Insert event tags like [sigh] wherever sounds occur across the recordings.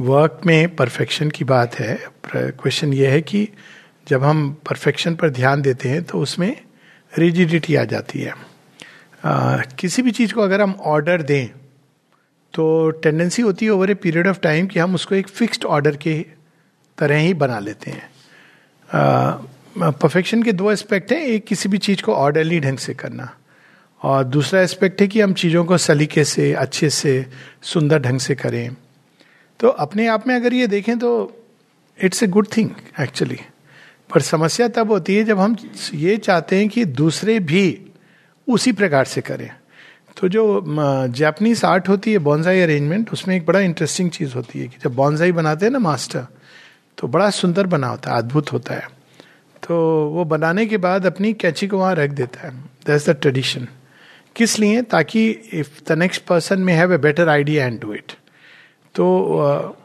Work में perfection की बात है क्वेश्चन ये है कि जब हम परफेक्शन पर ध्यान देते हैं तो उसमें रिजिडिटी आ जाती है। आ, किसी भी चीज़ को अगर हम ऑर्डर दें तो टेंडेंसी होती है over a period of time कि हम उसको एक फिक्स्ड ऑर्डर के तरह ही बना लेते हैं। परफेक्शन के दो एस्पेक्ट हैं एक किसी भी चीज़ को ऑर्डरली ढंग से करना और दूसरा एस्पेक्ट है कि हम चीज़ों को सलीके से अच्छे से सुंदर ढंग से करें। तो अपने आप में अगर ये देखें तो it's a good thing actually पर समस्या तब होती है जब हम ये चाहते हैं कि दूसरे भी उसी प्रकार से करें। तो जो जापनीज आर्ट होती है बॉन्जाई अरेंजमेंट उसमें एक बड़ा इंटरेस्टिंग चीज़ होती है कि जब बॉन्जाई बनाते हैं ना मास्टर तो बड़ा सुंदर बना होता है, अद्भुत होता है। तो वो बनाने के बाद अपनी कैची को वहाँ रख देता है। दैट्स द ट्रेडिशन किस लिए? ताकि if the next person may have a better idea and do it तो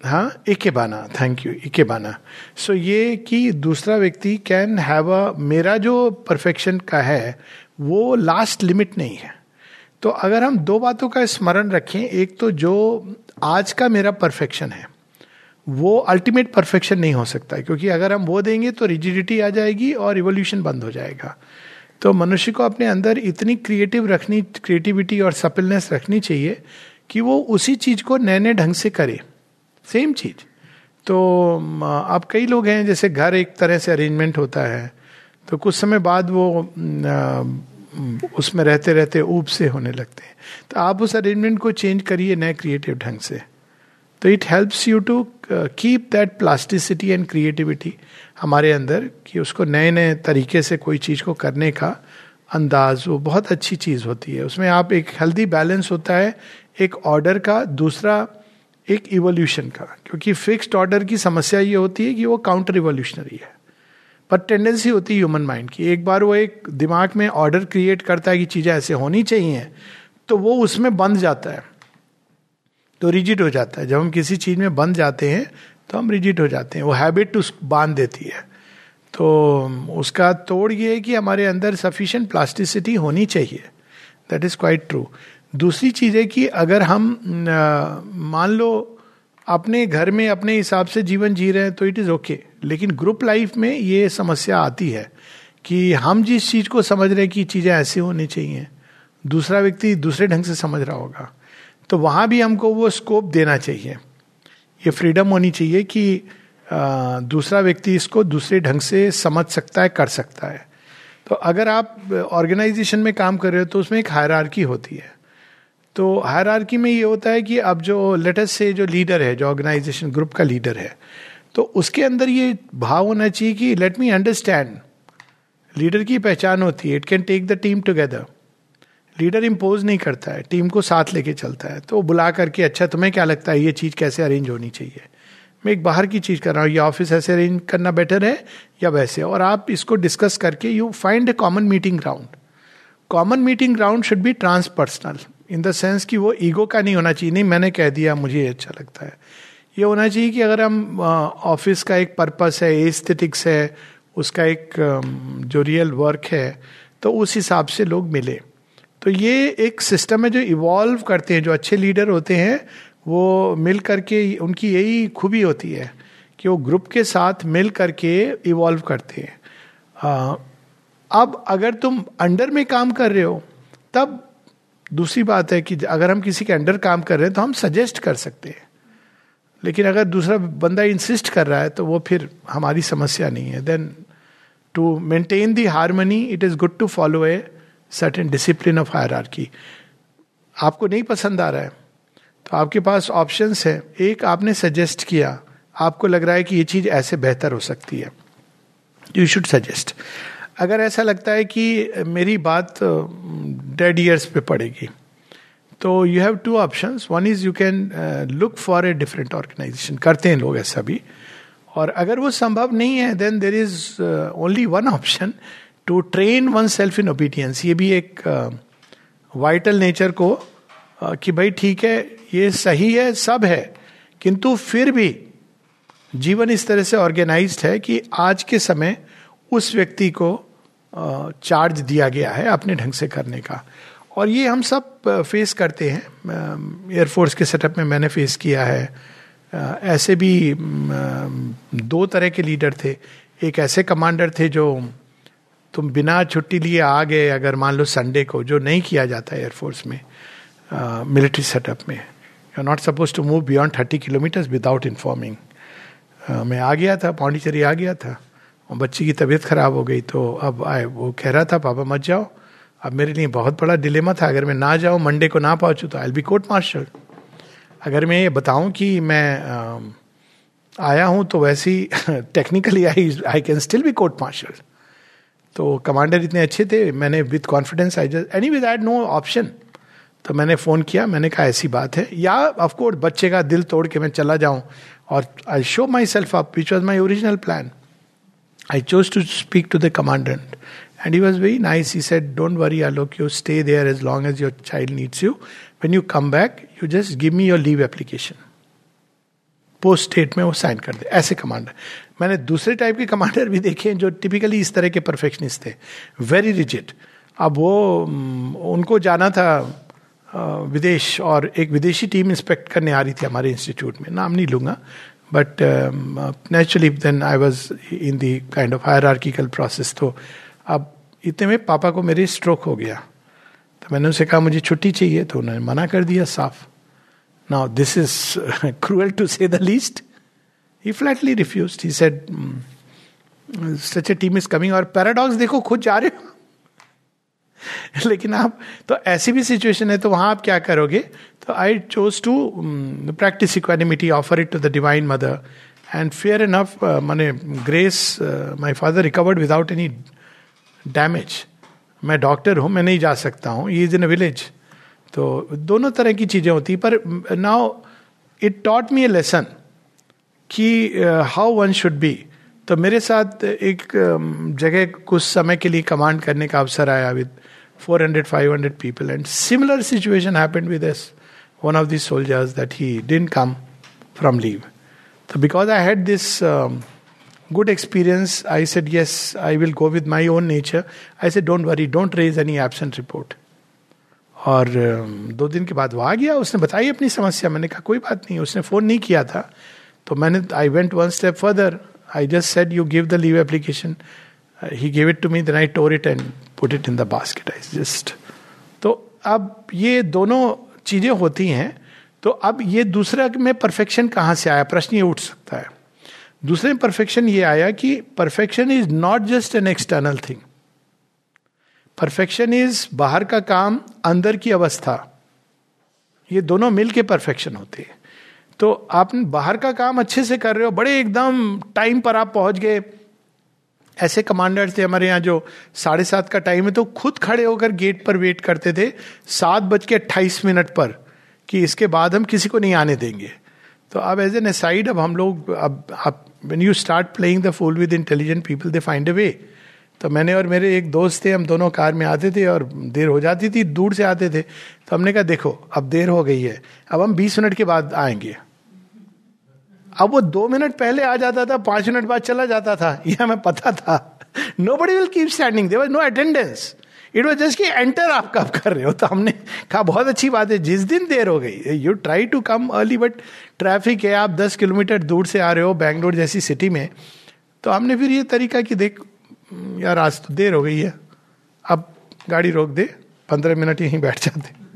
हाँ इके बाना थैंक यू इके बाना सो ये कि दूसरा व्यक्ति कैन हैव अ मेरा जो परफेक्शन का है, वो लास्ट लिमिट नहीं है। तो अगर हम दो बातों का स्मरण रखें, एक तो जो आज का मेरा परफेक्शन है, वो अल्टीमेट परफेक्शन नहीं हो सकता क्योंकि अगर हम वो देंगे तो रिजिडिटी आ जाएगी और रिवोल्यूशन बंद हो जाएगा। तो मनुष्य को अपने अंदर इतनी क्रिएटिव रखनी क्रिएटिविटी और सपिलनेस रखनी चाहिए कि वो उसी चीज़ को नए नए ढंग से करे। सेम चीज़। तो अब कई लोग हैं, जैसे घर एक तरह से अरेंजमेंट होता है तो कुछ समय बाद वो उसमें रहते रहते ऊब से होने लगते हैं। तो आप उस अरेंजमेंट को चेंज करिए नए क्रिएटिव ढंग से। तो it helps you to keep that plasticity and creativity हमारे अंदर, कि उसको नए नए तरीके से कोई चीज़ को करने का अंदाज, वो बहुत अच्छी चीज़ होती है। उसमें आप एक हेल्दी बैलेंस होता है एक ऑर्डर का, दूसरा एक इवोल्यूशन का। क्योंकि फिक्स्ड ऑर्डर की समस्या ये होती है कि वो काउंटर इवोल्यूशनरी है। पर टेंडेंसी होती है ह्यूमन माइंड की। एक बार वो एक दिमाग में ऑर्डर क्रिएट करता है कि चीज़ें ऐसे होनी चाहिए तो वो उसमें बंध जाता है। तो रिजिड हो जाता है। जब हम किसी चीज़ में बंध जाते हैं तो हम रिजिड हो जाते हैं। वो हैबिट उस बाँध देती है। तो उसका तोड़ ये है कि हमारे अंदर सफिशेंट प्लास्टिसिटी होनी चाहिए। दैट इज़ क्वाइट ट्रू दूसरी चीज़ है कि अगर हम मान लो अपने घर में अपने हिसाब से जीवन जी रहे हैं तो इट इज़ ओके लेकिन ग्रुप लाइफ में ये समस्या आती है कि हम जिस चीज़ को समझ रहे हैं कि चीज़ें ऐसी होनी चाहिए, दूसरा व्यक्ति दूसरे ढंग से समझ रहा होगा तो वहाँ भी हमको वो स्कोप देना चाहिए। ये फ्रीडम होनी चाहिए कि दूसरा व्यक्ति इसको दूसरे ढंग से समझ सकता है, कर सकता है। तो अगर आप ऑर्गेनाइजेशन में काम कर रहे हो तो उसमें एक हायरार्की होती है। तो हायरार्की में ये होता है कि अब जो लेटेस्ट से जो लीडर है, जो ऑर्गेनाइजेशन ग्रुप का लीडर है तो उसके अंदर ये भाव होना चाहिए कि लेट मी अंडरस्टैंड लीडर की पहचान होती है it can take the team together leader impose नहीं करता है टीम को साथ लेके चलता है। तो बुला करके अच्छा तुम्हें क्या लगता है, ये चीज़ कैसे अरेंज होनी चाहिए? मैं एक बाहर की चीज़ कर रहा हूँ, ये ऑफ़िस ऐसे अरेंज करना बेटर है या वैसे? और आप इसको डिस्कस करके you find a common meeting ground common meeting ground should be transpersonal in the sense कि वो ईगो का नहीं होना चाहिए। नहीं, मैंने कह दिया, मुझे अच्छा लगता है। ये होना चाहिए कि अगर हम ऑफ़िस का एक पर्पस है एस्थेटिक्स है, उसका एक जो रियल वर्क है तो उस हिसाब से लोग मिले। तो ये एक सिस्टम है जो इवॉल्व करते हैं, जो अच्छे लीडर होते हैं, वो मिल करके, उनकी यही खूबी होती है कि वो ग्रुप के साथ मिल करके इवॉल्व करते हैं। अब अगर तुम अंडर में काम कर रहे हो, तब दूसरी बात है कि अगर हम किसी के अंडर काम कर रहे हैं तो हम सजेस्ट कर सकते हैं। लेकिन अगर दूसरा बंदा इंसिस्ट कर रहा है तो वो फिर हमारी समस्या नहीं है। Then to maintain the harmony it is good to follow a certain discipline of higher आपको नहीं पसंद आ रहा है तो आपके पास ऑप्शंस है। एक, आपने सजेस्ट किया। आपको लग रहा है कि ये चीज़ ऐसे बेहतर हो सकती है। यू शुड सजेस्ट अगर ऐसा लगता है कि मेरी बात डेड ईयर्स पे पड़ेगी तो you have two option one is you can look for a different organization करते हैं लोग ऐसा भी। और अगर वो संभव नहीं है then there is only one option to train one self in obedience ये भी एक वाइटल uh, नेचर को uh, कि भाई ठीक है ये सही है सब है। किंतु फिर भी जीवन इस तरह से ऑर्गेनाइज्ड है कि आज के समय उस व्यक्ति को चार्ज दिया गया है अपने ढंग से करने का। और ये हम सब फेस करते हैं। एयरफोर्स के सेटअप में मैंने फेस किया है। ऐसे भी दो तरह के लीडर थे। एक ऐसे कमांडर थे जो तुम बिना छुट्टी लिए आ गए, अगर मान लो संडे को, जो नहीं किया जाता एयरफोर्स में मिलिट्री सेटअप में। You are not suppose to move beyond thirty kilometres without informing मैं आ गया था पाण्डिचेरी आ गया था। और बच्ची की तबीयत खराब हो गई तो अब आए, वो कह रहा था, पापा, मत जाओ। अब मेरे लिए बहुत बड़ा डिलेमा था, अगर मैं ना जाऊँ मंडे को ना पहुँचूँ तो आई बी कोर्ट मार्शल अगर मैं ये बताऊँ कि मैं आया हूँ तो वैसे ही technically I I can still be court martial तो कमांडर इतने अच्छे थे, मैंने with confidence I just any with I no option तो मैंने फ़ोन किया, मैंने कहा, ऐसी बात है। या ऑफकोर्स बच्चे का दिल तोड़ के मैं चला जाऊँ, और I show my self up which was my original plan I chose to speak to the commandant And he was very nice. He said, Don't worry, Alok, you stay there as long as your child needs you. When you come back, you just give me your leave application. Post state में वो sign कर दे ऐसे commander मैंने दूसरे type के commander भी देखे हैं जो टिपिकली इस तरह के परफेक्शनिस्ट थे वेरी रिजिड अब वो उनको जाना था विदेश और एक विदेशी टीम इंस्पेक्ट करने आ रही थी हमारे इंस्टीट्यूट में नाम नहीं लूँगा but naturally then I was in the kind of hierarchical process तो अब इतने में पापा को मेरे स्ट्रोक हो गया। तो मैंने उनसे कहा, मुझे छुट्टी चाहिए। तो उन्होंने मना कर दिया साफ़। Now this is cruel to say the least he flatly refuse he said such a team is coming और पैराडॉक्स देखो, खुद जा रहे हो। [laughs] लेकिन आप तो ऐसी भी सिचुएशन है तो वहाँ आप क्या करोगे? तो I chose to practise equanimity offer it to the divine mother and fair enough मैंने grace my father recovered without any damage मैं डॉक्टर हूँ, मैं नहीं जा सकता हूँ इज़ इन अ विलेज तो दोनों तरह की चीज़ें होती पर now it taught me a lesson कि हाउ वन शुड बी तो मेरे साथ एक जगह कुछ समय के लिए कमांड करने का अवसर आया with 400 500 people and similar situation happened with one of this soldiers that he didn't come from leave तो because I had this good experience. I said, Yes, I will go with my own nature. I said, Don't worry, don't raise any absent report. और um, दो दिन के बाद वो आ गया उसने बताई अपनी समस्या मैंने कहा कोई बात नहीं उसने फ़ोन नहीं किया था तो मैंने I went one step further I just said you give the leave application he give it to me then I tore it and put it in the basket I just तो अब ये दोनों चीज़ें होती हैं तो अब ये दूसरा में परफेक्शन कहाँ से आया? प्रश्न ये उठ सकता है। दूसरे में परफेक्शन ये आया कि perfection is not just an external thing perfection is बाहर का काम, अंदर की अवस्था। ये दोनों मिलके परफेक्शन होते हैं। तो आप बाहर का काम अच्छे से कर रहे हो, बड़े एकदम टाइम पर आप पहुँच गए। ऐसे कमांडर थे हमारे यहाँ जो साढ़े सात का टाइम है तो खुद खड़े होकर गेट पर वेट करते थे सात बज के अट्ठाईस मिनट पर कि इसके बाद हम किसी को नहीं आने देंगे। तो अब एज एन साइड अब हम लोग, अब आप when you start playing the fool with intelligent people they find a way तो मैंने और मेरे एक दोस्त थे, हम दोनों कार में आते थे और देर हो जाती थी, दूर से आते थे। तो हमने कहा, देखो, अब देर हो गई है, अब हम बीस मिनट के बाद आएँगे। अब वो दो मिनट पहले आ जाता था, पाँच मिनट बाद चला जाता था। [laughs] यह हमें पता था। Nobody will keep standing there no attendance it was just कि एंटर आप कब कर रहे हो? तो हमने कहा, बहुत अच्छी बात है। जिस दिन देर हो गई you try to come early but traffic है, आप दस किलोमीटर दूर से आ रहे हो बैंगलोर जैसी सिटी में। तो हमने फिर ये तरीका कि देख, यार, आज तो देर हो गई है। अब गाड़ी रोक दे, पंद्रह मिनट यहीं बैठ जाते।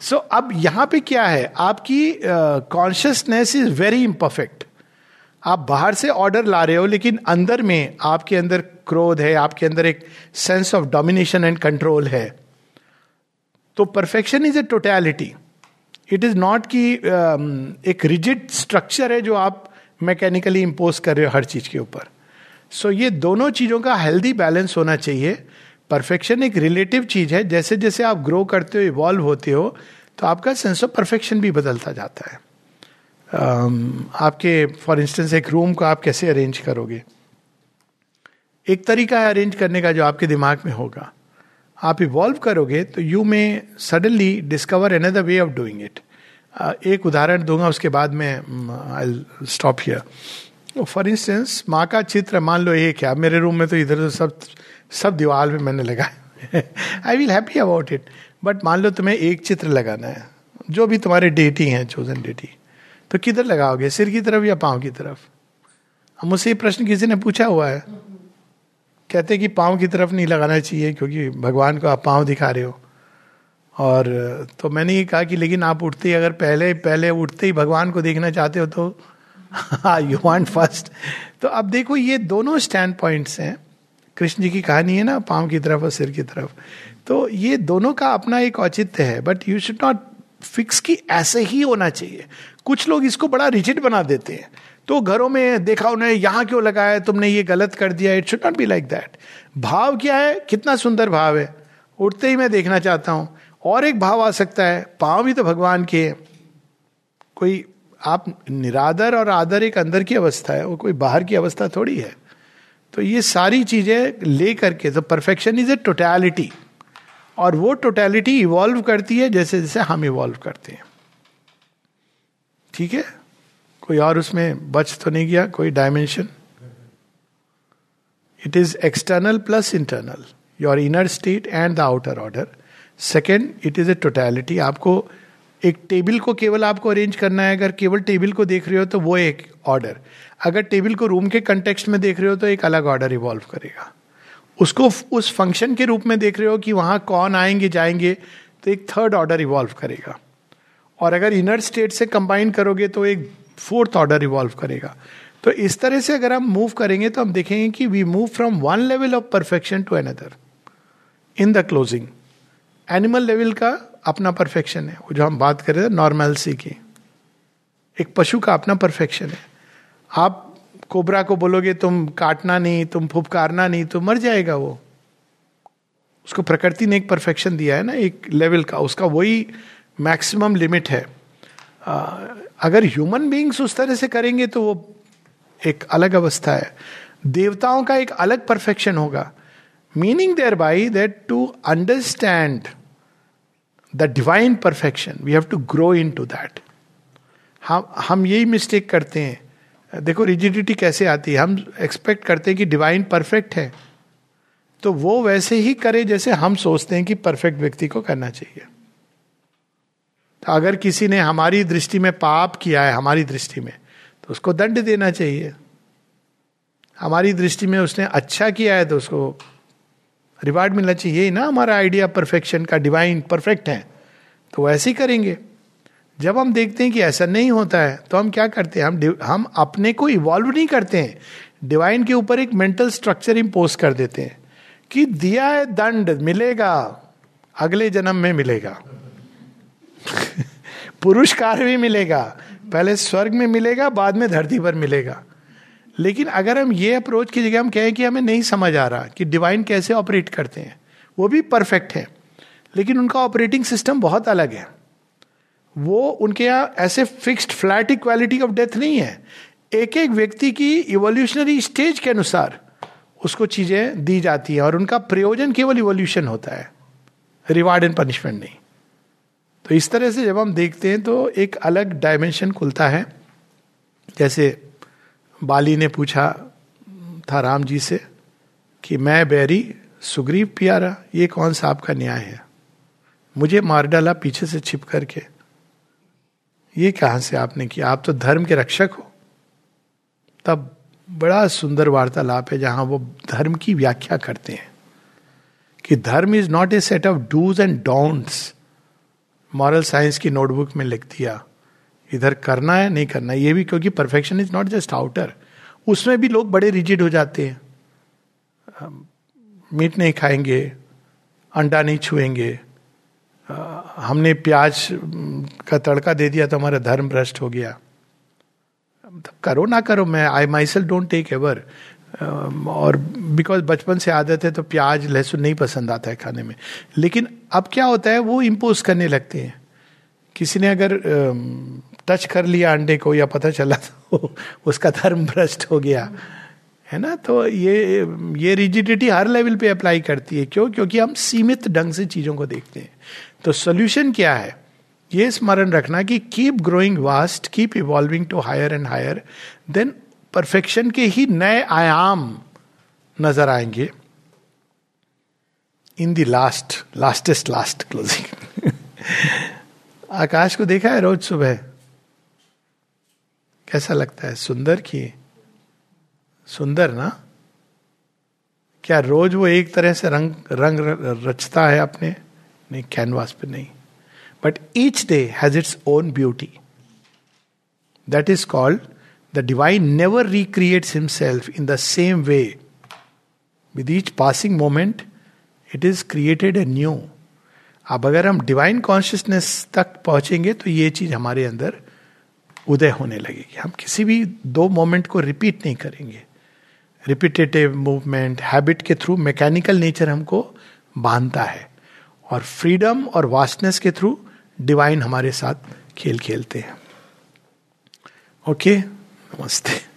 सो so, अब यहाँ पे क्या है? आपकी कॉन्शियसनेस इज़ वेरी इम्परफेक्ट आप बाहर से ऑर्डर ला रहे हो लेकिन अंदर में आपके अंदर क्रोध है आपके अंदर एक sense of domination and control है। तो perfection is a totality it is not कि एक रिजिड स्ट्रक्चर है जो आप मैकेनिकली इंपोज कर रहे हो हर चीज़ के ऊपर। सो so, ये दोनों चीज़ों का हेल्दी बैलेंस होना चाहिए। परफेक्शन एक रिलेटिव चीज़ है। जैसे जैसे आप ग्रो करते हो इवॉल्व होते हो तो आपका सेंस ऑफ़ परफेक्शन भी बदलता जाता है। Um, आपके फॉर इंस्टेंस एक रूम को आप कैसे अरेंज करोगे? एक तरीका है अरेंज करने का जो आपके दिमाग में होगा। आप इवॉल्व करोगे तो you may suddenly discover another way of doing it एक उदाहरण दूँगा उसके बाद में I stop here for instance माँ का चित्र मान लो है अब मेरे रूम में तो इधर तो सब सब दीवार में मैंने लगाया I will happy about it but मान लो तुम्हें एक चित्र लगाना है। जो भी तुम्हारे डेटी हैं चोजन डेटी। तो किधर लगाओगे? सिर की तरफ़ या पाँव की तरफ़? मुझसे ये प्रश्न किसी ने पूछा हुआ है। कहते कि पाँव की तरफ़ नहीं लगाना चाहिए क्योंकि भगवान को आप पाँव दिखा रहे हो। और तो मैंने ये कहा कि लेकिन आप उठते ही अगर पहले पहले उठते ही भगवान को देखना चाहते हो तो यू वांट फ़र्स्ट तो अब देखो, ये दोनों स्टैंड पॉइंट्स हैं। कृष्ण जी की कहानी है ना, पाँव की तरफ़ और सिर की तरफ़। तो ये दोनों का अपना एक औचित्य है but you should not fix की ऐसे ही होना चाहिए। कुछ लोग इसको बड़ा रिजिड बना देते हैं। तो घरों में देखा उन्हें यहाँ क्यों लगाया, तुमने ये गलत कर दिया it should not be like that भाव क्या है? कितना सुंदर भाव है। उठते ही मैं देखना चाहता हूँ। और एक भाव आ सकता है, पाँव भी तो भगवान के कोई, आप निरादर और आदर एक अंदर की अवस्था है, वो कोई बाहर की अवस्था थोड़ी है। तो ये सारी चीज़ें ले करके तो परफेक्शन इज़ ए टोटैलिटी और वो टोटैलिटी इवॉल्व करती है जैसे जैसे हम इवॉल्व करते हैं। ठीक है? कोई और उसमें बच तो नहीं गया? कोई dimension it is external plus internal your inner state and the outer order second it is a totality आपको एक टेबल को केवल आपको अरेंज करना है। अगर केवल टेबल को देख रहे हो तो वो एक ऑर्डर अगर टेबल को रूम के कंटेक्स्ट में देख रहे हो तो एक अलग ऑर्डर इवॉल्व करेगा। उसको उस फ़ंक्शन के रूप में देख रहे हो कि वहाँ कौन आएँगे, जाएँगे तो एक थर्ड ऑर्डर इवॉल्व करेगा। और अगर इनर स्टेट से कंबाइन करोगे तो एक फोर्थ ऑर्डर इवॉल्व करेगा। तो इस तरह से अगर हम मूव करेंगे तो हम देखेंगे कि we move from one level of perfection to another in the closing animal level का अपना परफेक्शन है। वो जो हम बात कर रहे थे नॉर्मलसी की। एक पशु का अपना परफेक्शन है। आप कोबरा को बोलोगे तुम काटना नहीं तुम फुपकारना नहीं तो मर जाएगा वो. उसको प्रकृति ने एक परफेक्शन दिया है ना एक लेवल का उसका वही मैक्सिमम लिमिट है। आ, अगर ह्यूमन बींग्स उस तरह से करेंगे तो वो एक अलग अवस्था है। देवताओं का एक अलग परफेक्शन होगा। Meaning thereby that to understand the divine perfection we have to grow in to that हम हम यही मिस्टेक करते हैं। देखो रिजिडिटी कैसे आती है? हम एक्सपेक्ट करते हैं कि डिवाइन परफेक्ट है। तो वो वैसे ही करे जैसे हम सोचते हैं कि परफेक्ट व्यक्ति को करना चाहिए। तो अगर किसी ने हमारी दृष्टि में पाप किया है, हमारी दृष्टि में तो उसको दंड देना चाहिए। हमारी दृष्टि में उसने अच्छा किया है तो उसको रिवार्ड मिलना चाहिए। ना हमारा आइडिया परफेक्शन का डिवाइन परफेक्ट है तो वैसे ही करेंगे। जब हम देखते हैं कि ऐसा नहीं होता है तो हम क्या करते हैं? हम हम अपने को इवॉल्व नहीं करते हैं। डिवाइन के ऊपर एक मेंटल स्ट्रक्चर इम्पोज कर देते हैं कि दिया है दंड, मिलेगा। अगले जन्म में मिलेगा। [laughs] पुरुषकार भी मिलेगा। पहले स्वर्ग में मिलेगा, बाद में धरती पर मिलेगा। लेकिन अगर हम ये अप्रोच की जगह हम कहें कि हमें नहीं समझ आ रहा कि डिवाइन कैसे ऑपरेट करते हैं, वो भी परफेक्ट है। लेकिन उनका ऑपरेटिंग सिस्टम बहुत अलग है। वो उनके यहाँ ऐसे fixed flat equality of death नहीं है। एक एक व्यक्ति की इवोल्यूशनरी स्टेज के अनुसार उसको चीज़ें दी जाती हैं और उनका प्रयोजन केवल इवोल्यूशन होता है। रिवार्ड एंड पनिशमेंट नहीं। तो इस तरह से जब हम देखते हैं तो एक अलग डायमेंशन खुलता है। जैसे बाली ने पूछा था राम जी से कि मैं बैरी, सुग्रीव प्यारा, ये कौन सा आपका न्याय है? मुझे मार डाला पीछे से छिप करके। ये कहाँ से आपने किया? आप तो धर्म के रक्षक हो। तब बड़ा सुंदर वार्तालाप है जहाँ वो धर्म की व्याख्या करते हैं कि dharma is not a set of dos and don'ts moral science की नोटबुक में लिख दिया, इधर करना है, नहीं करना ये भी क्योंकि perfection is not just outer उसमें भी लोग बड़े रिजिड हो जाते हैं। मीट नहीं खाएँगे, अंडा नहीं छुएँगे हमने प्याज का तड़का दे दिया तो हमारा धर्म भ्रष्ट हो गया। करो ना करो, मैं I my self don't take ever और बिकॉज़ बचपन से आदत है तो प्याज, लहसुन नहीं पसंद आता है खाने में। लेकिन अब क्या होता है, वो इम्पोज करने लगते हैं। किसी ने अगर टच कर लिया अंडे को या पता चला तो [laughs] उसका धर्म भ्रष्ट हो गया। है ना? तो ये ये रिजिडिटी हर लेवल पे अप्लाई करती है। क्यों? क्योंकि हम सीमित ढंग से चीज़ों को देखते हैं। तो सोल्यूशन क्या है? ये स्मरण रखना कि keep growing vast keep evolving to higher and higher then perfection के ही नए आयाम नज़र आएँगे। In the last lastest last closing आकाश को देखा है रोज सुबह? कैसा लगता है? सुंदर की सुंदर ना? क्या रोज वो एक तरह से रंग रंग रचता है अपने? नहीं कैनवास पे नहीं. But each day has its own beauty that is called the divine never recreates himself in the same way with each passing moment it is created a new अब अगर हम डिवाइन कॉन्शियसनेस तक पहुँचेंगे तो ये चीज़ हमारे अंदर उदय होने लगेगी। हम किसी भी दो मोमेंट को रिपीट नहीं करेंगे। रिपीटेटिव मूवमेंट हैबिट के थ्रू मैकेनिकल नेचर हमको बांधता है। और फ्रीडम और वास्टनेस के थ्रू डिवाइन हमारे साथ खेल खेलते हैं। ओके नमस्ते।